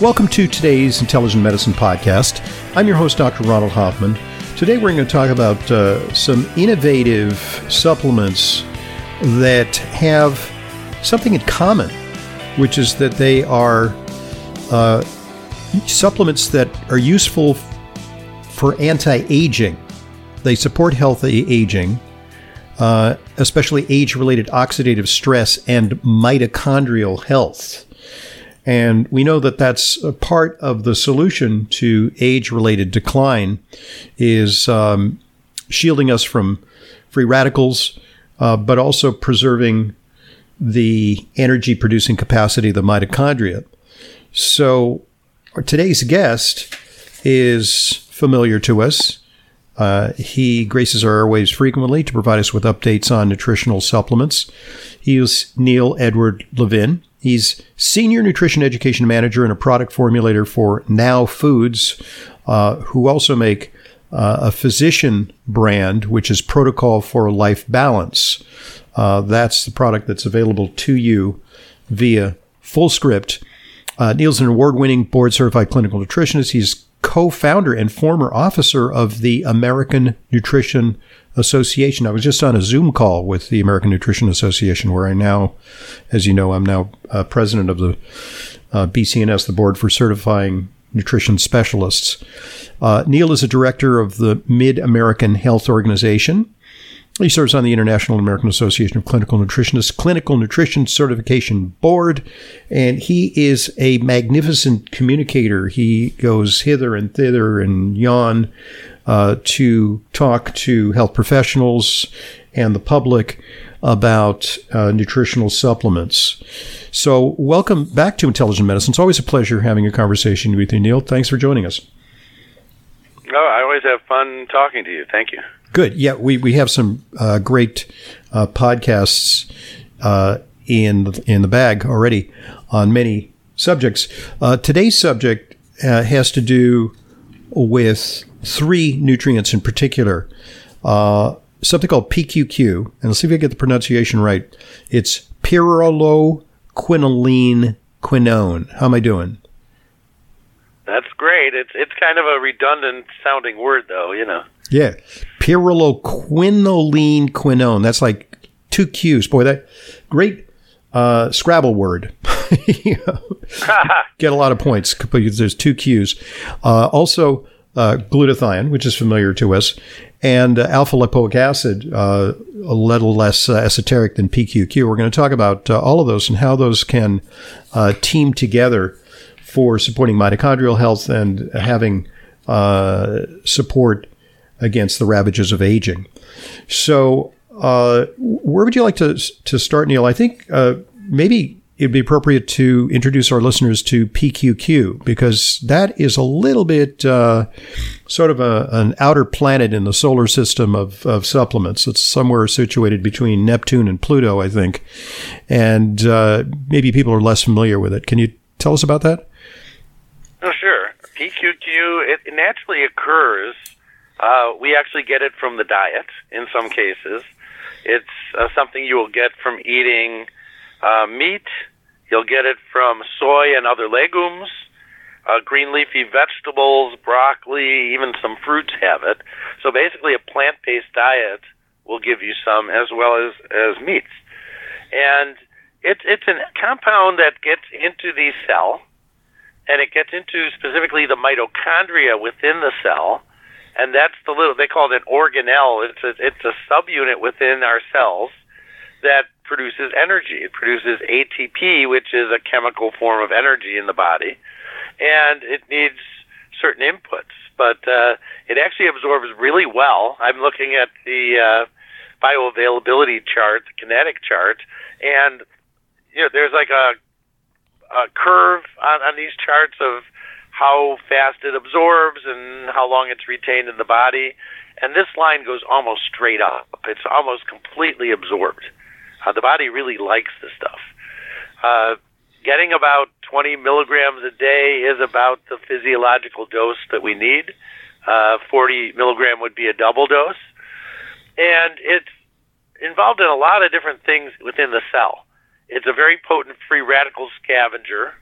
Welcome to today's Intelligent Medicine Podcast. I'm your host, Dr. Ronald Hoffman. Today we're going to talk about uh, some innovative supplements that have something in common, which is that they are uh, supplements that are useful for anti aging. They support healthy aging, uh, especially age related oxidative stress and mitochondrial health. And we know that that's a part of the solution to age related decline is um, shielding us from free radicals, uh, but also preserving the energy producing capacity of the mitochondria. So today's guest is familiar to us. Uh, he graces our airwaves frequently to provide us with updates on nutritional supplements. He is Neil Edward Levin. He's Senior Nutrition Education Manager and a product formulator for Now Foods, uh, who also make uh, a physician brand, which is Protocol for Life Balance. Uh, that's the product that's available to you via Fullscript. Uh, Neil's an award winning board certified clinical nutritionist. He's co founder and former officer of the American Nutrition Association. I was just on a Zoom call with the American Nutrition Association, where I now, as you know, I'm now uh, president of the uh, BCNS, the Board for Certifying Nutrition Specialists. Uh, Neil is a director of the Mid American Health Organization. He serves on the International American Association of Clinical Nutritionists Clinical Nutrition Certification Board, and he is a magnificent communicator. He goes hither and thither and yon uh, to talk to health professionals and the public about uh, nutritional supplements. So, welcome back to Intelligent Medicine. It's always a pleasure having a conversation with you, Neil. Thanks for joining us. Oh, I always have fun talking to you. Thank you. Good. Yeah, we, we have some uh, great uh, podcasts uh, in in the bag already on many subjects. Uh, today's subject uh, has to do with three nutrients in particular. Uh, something called PQQ, and let's see if I get the pronunciation right. It's pyrroloquinoline quinone. How am I doing? That's great. It's it's kind of a redundant sounding word, though. You know. Yeah, pyrroloquinoline quinone. That's like two Q's. Boy, that great uh, Scrabble word. Get a lot of points because there's two Q's. Uh, also, uh, glutathione, which is familiar to us, and uh, alpha lipoic acid, uh, a little less uh, esoteric than PQQ. We're going to talk about uh, all of those and how those can uh, team together for supporting mitochondrial health and having support against the ravages of aging. So, where would you like to to start, Neil? I think maybe it'd be appropriate to introduce our listeners to PQQ because that is a little bit uh, sort of a, an outer planet in the solar system of, of, supplements. It's somewhere situated between Neptune and Pluto, I think. And uh, maybe people are less familiar with it. Can you tell us about that? Oh, sure. PQQ, it naturally occurs. Uh, we actually get it from the diet in some cases. It's uh, something you will get from eating uh, meat. You'll get it from soy and other legumes. Uh, green leafy vegetables, broccoli, even some fruits have it. So basically, a plant-based diet will give you some as well as as meats. And it's it's a compound that gets into the cell, and it gets into specifically the mitochondria within the cell, and that's the little they call it an organelle. It's a it's a subunit within our cells that produces energy. It produces ATP, which is a chemical form of energy in the body, and it needs certain inputs. But uh, it actually absorbs really well. I'm looking at the uh, bioavailability chart, the kinetic chart, and you know, there's like a a curve on, on these charts of how fast it absorbs and how long it's retained in the body. And this line goes almost straight up. It's almost completely absorbed. Uh, the body really likes this stuff. Uh, getting about 20 milligrams a day is about the physiological dose that we need. Uh, 40 milligram would be a double dose. And it's involved in a lot of different things within the cell. It's a very potent free radical scavenger,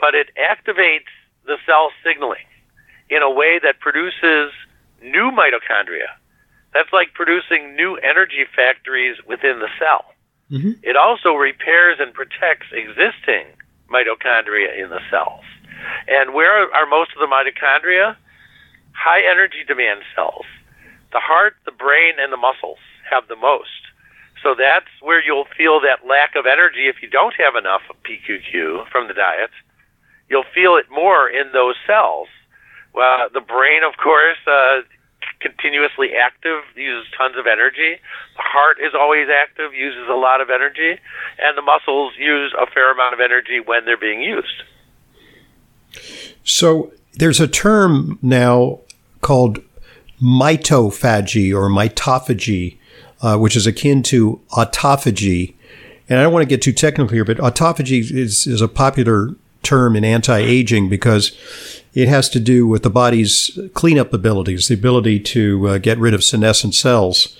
but it activates the cell signaling in a way that produces new mitochondria. That's like producing new energy factories within the cell. Mm-hmm. It also repairs and protects existing mitochondria in the cells. And where are most of the mitochondria? High energy demand cells. The heart, the brain, and the muscles have the most. So that's where you'll feel that lack of energy if you don't have enough PQQ from the diet. You'll feel it more in those cells. Well, the brain, of course, uh, continuously active, uses tons of energy. The heart is always active, uses a lot of energy, and the muscles use a fair amount of energy when they're being used. So there's a term now called mitophagy or mitophagy uh, which is akin to autophagy. And I don't want to get too technical here, but autophagy is, is a popular term in anti-aging because it has to do with the body's cleanup abilities, the ability to uh, get rid of senescent cells.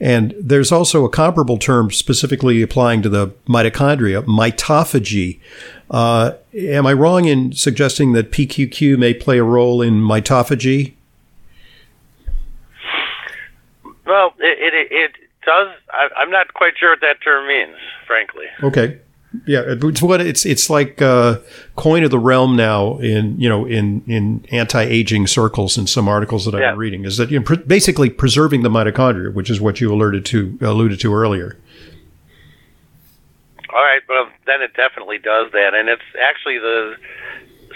And there's also a comparable term specifically applying to the mitochondria, mitophagy. Uh, am I wrong in suggesting that PQQ may play a role in mitophagy? Well, it it, it does. I, I'm not quite sure what that term means, frankly. Okay. Yeah, it's what it's it's like uh, coin of the realm now in you know in in anti-aging circles in some articles that I've yeah. been reading is that you know, pr- basically preserving the mitochondria, which is what you alerted to alluded to earlier. All right, well then it definitely does that, and it's actually the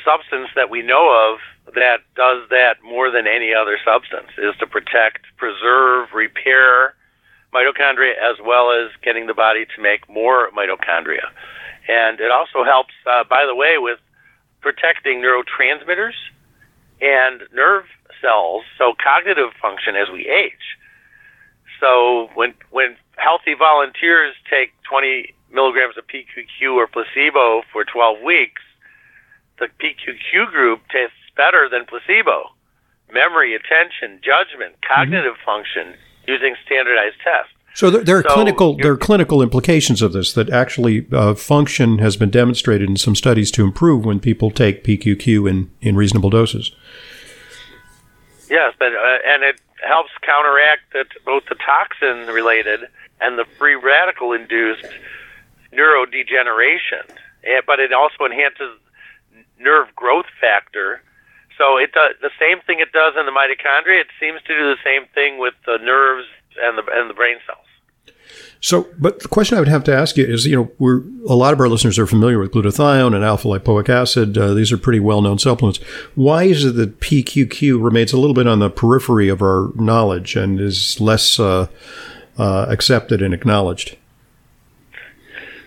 substance that we know of that does that more than any other substance is to protect, preserve, repair mitochondria as well as getting the body to make more mitochondria. And it also helps, uh, by the way, with protecting neurotransmitters and nerve cells, so cognitive function as we age. So when when healthy volunteers take 20 milligrams of PQQ or placebo for 12 weeks, the PQQ group tastes better than placebo. Memory, attention, judgment, cognitive mm-hmm. function using standardized tests. So there, there are so clinical there are clinical implications of this that actually uh, function has been demonstrated in some studies to improve when people take PQQ in, in reasonable doses. Yes, but uh, and it helps counteract that both the toxin related and the free radical induced neurodegeneration, but it also enhances nerve growth factor so it does the same thing it does in the mitochondria. It seems to do the same with the nerves and the and the brain cells. So, but the question I would have to ask you is, you know, we're a lot of our listeners are familiar with glutathione and alpha lipoic acid. Uh, these are pretty well known supplements. Why is it that PQQ remains a little bit on the periphery of our knowledge and is less uh, uh, accepted and acknowledged?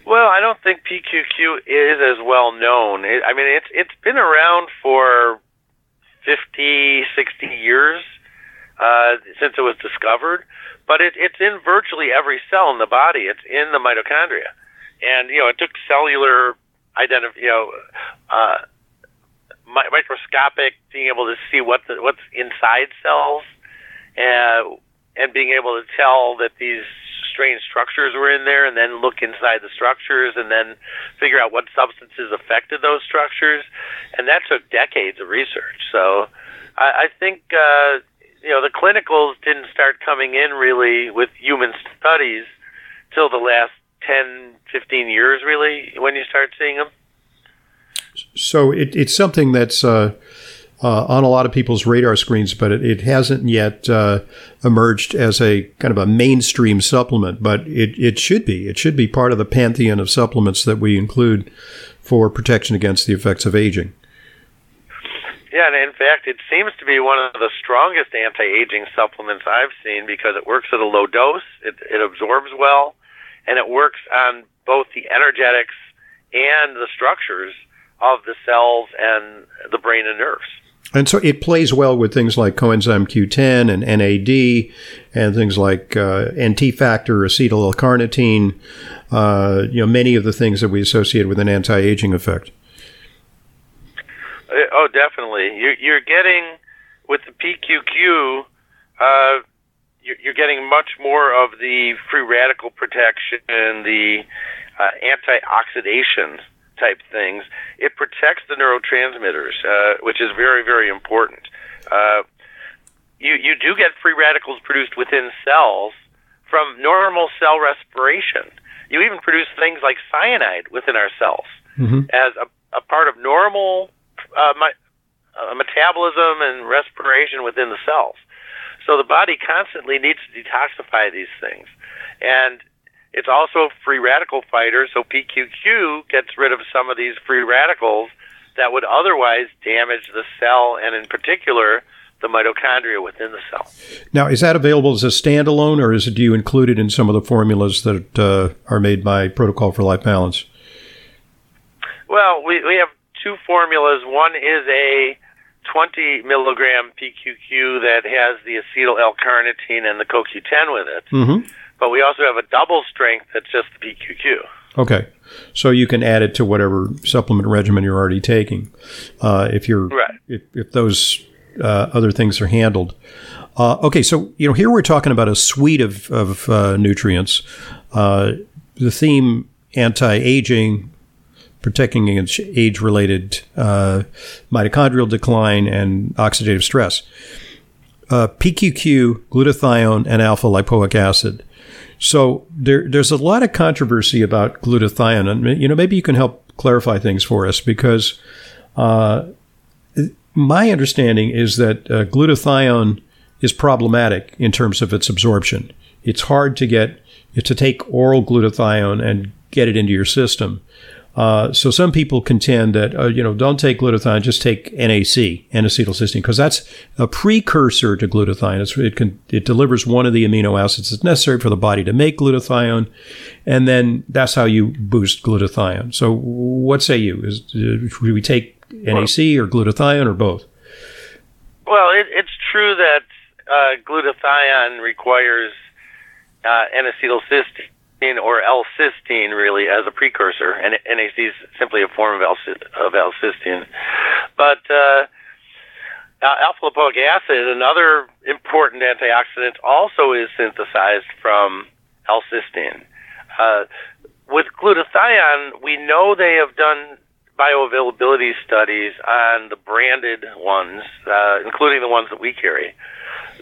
Well, I don't think PQQ is as well known. It, I mean, it's it's been around for 50, 60 years uh, since it was discovered, but it, it's in virtually every cell in the body. It's in the mitochondria, and you know it took cellular identify, you know, uh, mi- microscopic being able to see what the, what's inside cells, and and being able to tell that these strange structures were in there, and then look inside the structures, and then figure out what substances affected those structures, and that took decades of research. So, I, I think uh, you know the clinicals didn't start coming in really with human studies till the last 10, 15 years, really, when you start seeing them. So it, it's something that's uh, uh, on a lot of people's radar screens, but it, it hasn't yet uh, emerged as a kind of a mainstream supplement. But it, it should be. It should be part of the pantheon of supplements that we include for protection against the effects of aging. Yeah, and in fact, it seems to be one of the strongest anti-aging supplements I've seen because it works at a low dose, it, it absorbs well, and it works on both the energetics and the structures of the cells and the brain and nerves. And so it plays well with things like coenzyme Q10 and NAD and things like uh, NT factor, acetyl L-carnitine, uh, you know, many of the things that we associate with an anti-aging effect. Uh, oh, definitely. You're, you're getting, with the PQQ, uh, you're, you're getting much more of the free radical protection, the uh, antioxidation type things. It protects the neurotransmitters, uh, which is very, very important. Uh, you, you do get free radicals produced within cells from normal cell respiration. You even produce things like cyanide within our cells mm-hmm. as a, a part of normal uh, my, uh, metabolism and respiration within the cells. So the body constantly needs to detoxify these things. And it's also free radical fighter, so PQQ gets rid of some of these free radicals that would otherwise damage the cell, and in particular, the mitochondria within the cell. Now, is that available as a standalone, or is it do you include it in some of the formulas that uh, are made by Protocol for Life Balance? Well, we, we have two formulas. One is a 20 milligram PQQ that has the acetyl L-carnitine and the CoQ10 with it. Mm-hmm. But we also have a double strength that's just the PQQ. Okay. So you can add it to whatever supplement regimen you're already taking, uh, if you're right. if, if those uh, other things are handled. Uh, okay, so you know here we're talking about a suite of of uh, nutrients. Uh, the theme anti-aging, protecting against age-related uh, mitochondrial decline and oxidative stress. PQQ, glutathione, and alpha lipoic acid. So there, there's a lot of controversy about glutathione, and you know maybe you can help clarify things for us because uh, my understanding is that uh, glutathione is problematic in terms of its absorption. It's hard to get to take oral glutathione and get it into your system. Uh, so some people contend that uh, you know don't take glutathione, just take NAC, N-acetylcysteine, because that's a precursor to glutathione. It's, it can it delivers one of the amino acids that's necessary for the body to make glutathione, and then that's how you boost glutathione. So what say you? Is uh, should we take NAC or glutathione or both? Well, it, it's true that uh, glutathione requires uh, N-acetylcysteine or L-cysteine really as a precursor, and NAC is simply a form of L of L-cysteine. But uh, alpha lipoic acid, another important antioxidant, also is synthesized from L-cysteine. Uh, with glutathione, we know they have done bioavailability studies on the branded ones, uh, including the ones that we carry,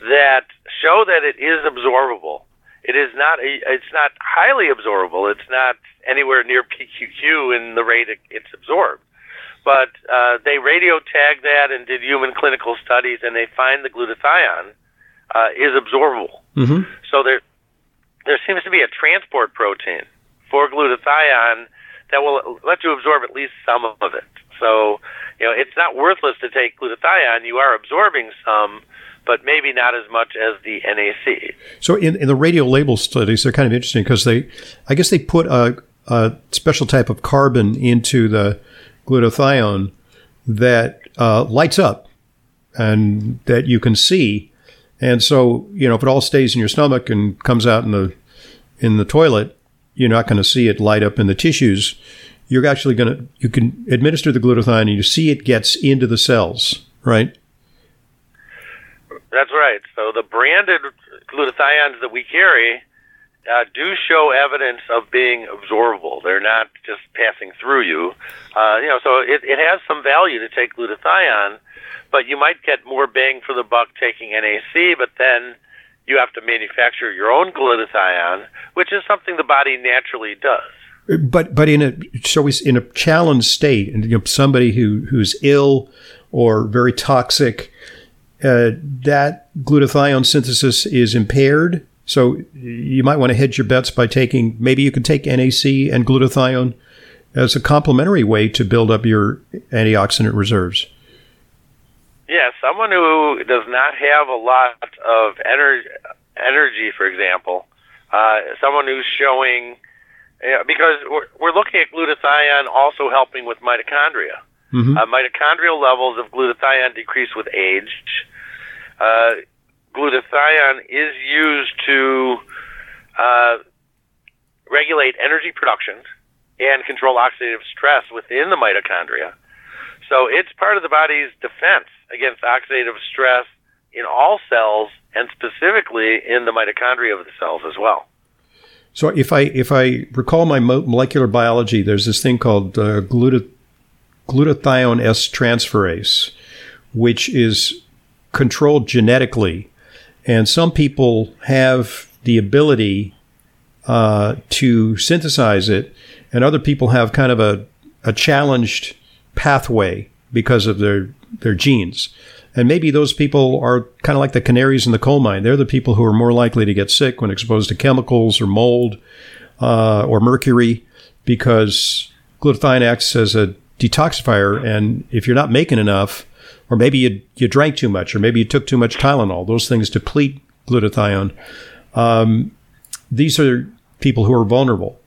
that show that it is absorbable it is not a, it's not highly absorbable. It's not anywhere near PQQ in the rate it, it's absorbed. But uh, they radio tagged that and did human clinical studies, and they find the glutathione uh, is absorbable. Mm-hmm. So there there seems to be a transport protein for glutathione that will let you absorb at least some of it. So you know it's not worthless to take glutathione. You are absorbing some but maybe not as much as the NAC. So in, in the radio label studies, they're kind of interesting because they, I guess they put a, a special type of carbon into the glutathione that uh, lights up and that you can see. And so, you know, if it all stays in your stomach and comes out in the in the toilet, you're not going to see it light up in the tissues. You're actually going to you can administer the glutathione and you see it gets into the cells, right? That's right. So the branded glutathiones that we carry uh, do show evidence of being absorbable. They're not just passing through you. Uh, you know, so it, it has some value to take glutathione, but you might get more bang for the buck taking NAC, but then you have to manufacture your own glutathione, which is something the body naturally does. But but in a so in a challenged state, and you know, somebody who who's ill or very toxic, uh, that glutathione synthesis is impaired so you might want to hedge your bets by taking maybe you could take NAC and glutathione as a complementary way to build up your antioxidant reserves. Yeah, someone who does not have a lot of energy, energy for example, uh, someone who's showing, you know, because we're, we're looking at glutathione also helping with mitochondria. Mm-hmm. Uh, mitochondrial levels of glutathione decrease with age. Uh, glutathione is used to uh, regulate energy production and control oxidative stress within the mitochondria. So it's part of the body's defense against oxidative stress in all cells and specifically in the mitochondria of the cells as well. So if I if I recall my molecular biology, there's this thing called uh, glutathione S transferase, which is controlled genetically and some people have the ability uh, to synthesize it, and other people have kind of a, a challenged pathway because of their their genes. And maybe those people are kind of like the canaries in the coal mine. They're the people who are more likely to get sick when exposed to chemicals or mold uh, or mercury because glutathione acts as a detoxifier. And if you're not making enough, or maybe you, you drank too much, or maybe you took too much Tylenol. Those things deplete glutathione. Um, these are people who are vulnerable.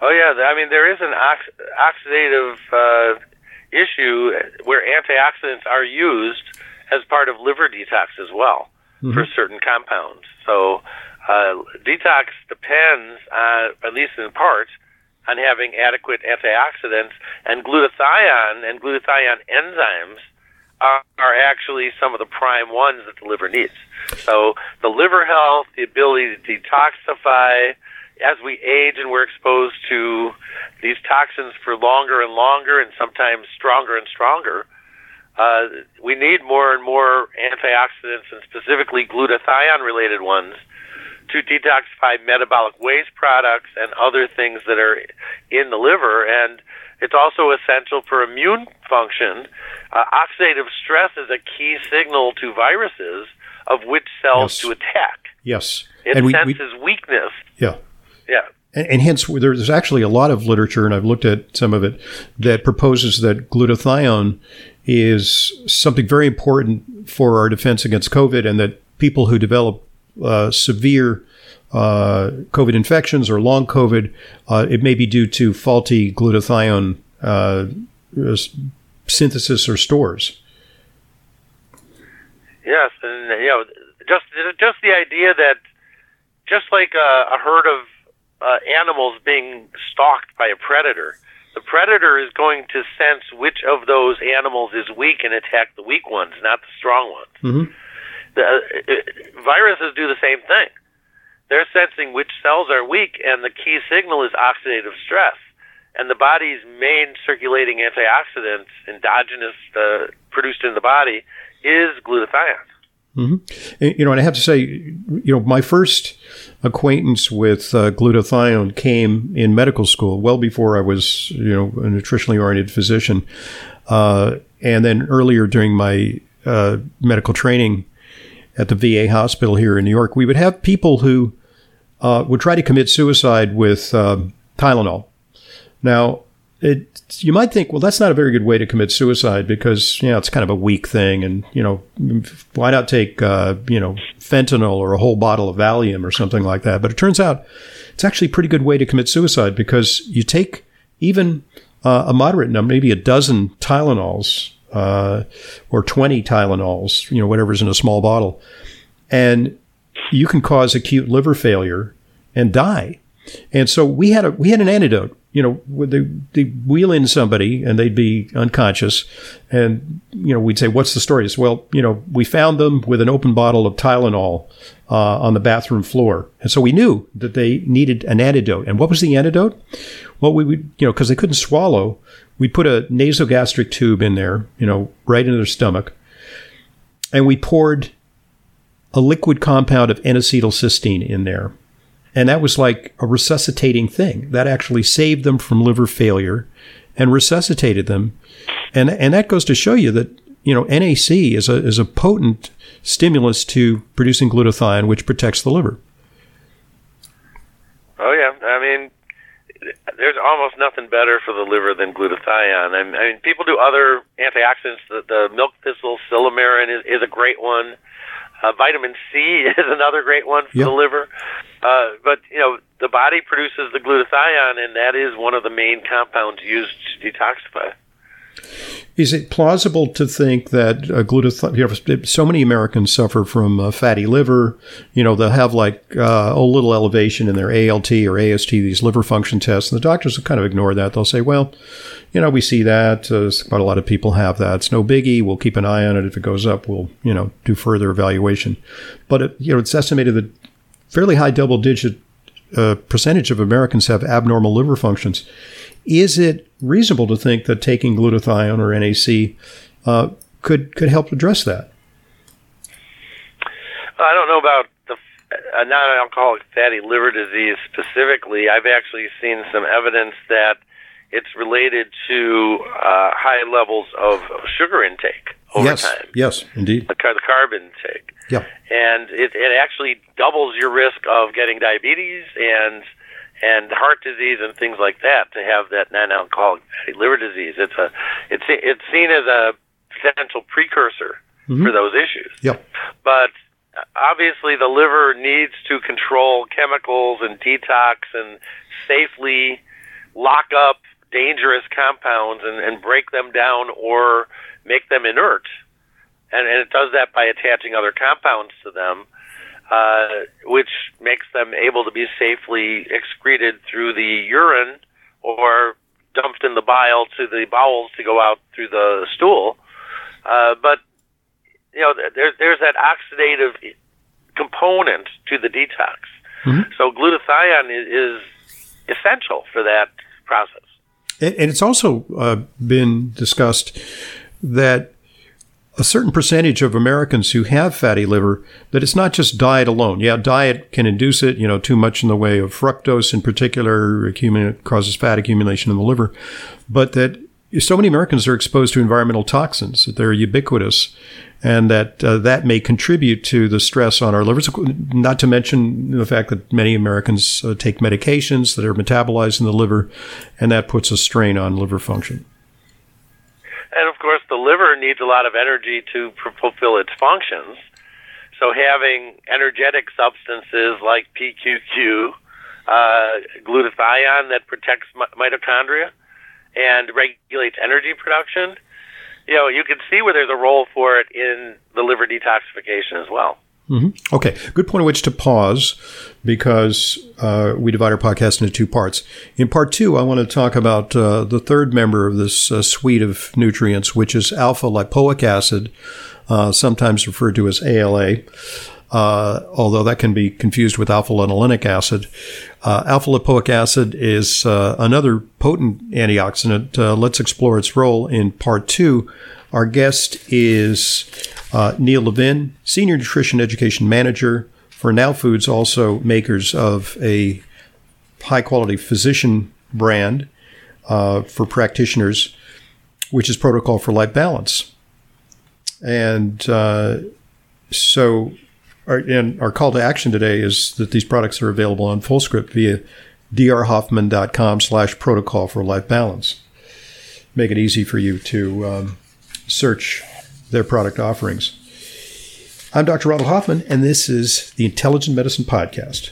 Oh yeah, I mean there is an ox- oxidative uh, issue where antioxidants are used as part of liver detox as well mm-hmm. for certain compounds. So uh, detox depends, on, at least in part, on having adequate antioxidants, and glutathione and glutathione enzymes are, are actually some of the prime ones that the liver needs. So the liver health, the ability to detoxify, as we age and we're exposed to these toxins for longer and longer and sometimes stronger and stronger, uh, we need more and more antioxidants and specifically glutathione related ones to detoxify metabolic waste products and other things that are in the liver. And it's also essential for immune function. Uh, oxidative stress is a key signal to viruses of which cells yes. to attack. Yes. It and senses we, we, weakness. Yeah. Yeah. And, and, hence, there's actually a lot of literature, and I've looked at some of it, that proposes that glutathione is something very important for our defense against COVID, and that people who develop uh, severe uh, COVID infections or long COVID, uh, it may be due to faulty glutathione uh, synthesis or stores. Yes, and you know, just just the idea that just like a, a herd of uh, animals being stalked by a predator, the predator is going to sense which of those animals is weak and attack the weak ones, not the strong ones. Mm-hmm. The, uh, viruses do the same thing. They're sensing which cells are weak, and the key signal is oxidative stress. And the body's main circulating antioxidant, endogenous, uh, produced in the body, is glutathione. Mm-hmm. You know, and I have to say, you know, my first acquaintance with uh, glutathione came in medical school, well before I was, you know, a nutritionally oriented physician. Uh, and then earlier during my uh, medical training at the VA hospital here in New York, we would have people who uh, would try to commit suicide with uh, Tylenol. Now, it, you might think, well, that's not a very good way to commit suicide because you know it's kind of a weak thing, and you know why not take uh, you know fentanyl or a whole bottle of Valium or something like that? But it turns out it's actually a pretty good way to commit suicide because you take even uh, a moderate number, maybe a dozen Tylenols uh, or twenty Tylenols, you know whatever's in a small bottle, and you can cause acute liver failure and die. And so we had a we had an antidote. You know, they they wheel in somebody and they'd be unconscious, and you know we'd say, "What's the story?" It's, well, you know, we found them with an open bottle of Tylenol uh, on the bathroom floor, and so we knew that they needed an antidote. And what was the antidote? Well, we would you know because they couldn't swallow, we put a nasogastric tube in there, you know, right into their stomach, and we poured a liquid compound of N-acetylcysteine in there and that was like a resuscitating thing. That actually saved them from liver failure and resuscitated them. And, and that goes to show you that, you know, NAC is a, is a potent stimulus to producing glutathione, which protects the liver. Oh, yeah. I mean, there's almost nothing better for the liver than glutathione. I mean, people do other antioxidants. The, the milk thistle, silymarin is, is a great one. Uh, vitamin C is another great one for yep. the liver. Uh, but you know, the body produces the glutathione, and that is one of the main compounds used to detoxify. Is it plausible to think that uh, glutathione? So many Americans suffer from uh, fatty liver. You know, they'll have like uh, a little elevation in their ALT or AST, these liver function tests, and the doctors will kind of ignore that. They'll say, "Well, you know, we see that. Uh, quite a lot of people have that. It's no biggie. We'll keep an eye on it. If it goes up, we'll you know do further evaluation." But it, you know, it's estimated that fairly high double digit uh, percentage of Americans have abnormal liver functions. Is it reasonable to think that taking glutathione or NAC uh, could could help address that? I don't know about the uh, non-alcoholic fatty liver disease specifically. I've actually seen some evidence that it's related to uh, high levels of sugar intake over yes, time. Yes, indeed. The, the carb intake. Yeah. And it, it actually doubles your risk of getting diabetes and and heart disease and things like that to have that non-alcoholic fatty liver disease. It's a it's it's seen as a potential precursor mm-hmm. for those issues. Yep. But obviously the liver needs to control chemicals and detox and safely lock up dangerous compounds and, and break them down or make them inert and, and it does that by attaching other compounds to them, uh, which makes them able to be safely excreted through the urine or dumped in the bile to the bowels to go out through the stool. Uh, but you know, there's there's that oxidative component to the detox. Mm-hmm. So glutathione is, is, essential for that process. And, and it's also uh, been discussed that a certain percentage of Americans who have fatty liver that it's not just diet alone. Yeah, diet can induce it, you know, too much in the way of fructose in particular causes fat accumulation in the liver, but that so many Americans are exposed to environmental toxins that they're ubiquitous and that uh, that may contribute to the stress on our livers, not to mention the fact that many Americans uh, take medications that are metabolized in the liver and that puts a strain on liver function. And of course, the liver needs a lot of energy to fulfill its functions. So having energetic substances like PQQ, uh, glutathione that protects mitochondria and regulates energy production, you know, you can see where there's a role for it in the liver detoxification as well. Mm-hmm. Okay, good point at which to pause because uh, we divide our podcast into two parts. In part two, I want to talk about uh, the third member of this uh, suite of nutrients, which is alpha lipoic acid, uh, sometimes referred to as ALA. Uh, although that can be confused with alpha linolenic acid. Uh, alpha lipoic acid is another potent antioxidant. let's explore its role in part two. Our guest is uh, Neil Levin, Senior Nutrition Education Manager for Now Foods, also makers of a high quality physician brand uh, for practitioners, which is Protocol for Life Balance. And uh, so, our, and our call to action today is that these products are available on Fullscript via drhoffman.com slash protocol for life balance. Make it easy for you to um, search their product offerings. I'm Dr. Ronald Hoffman, and this is the Intelligent Medicine Podcast.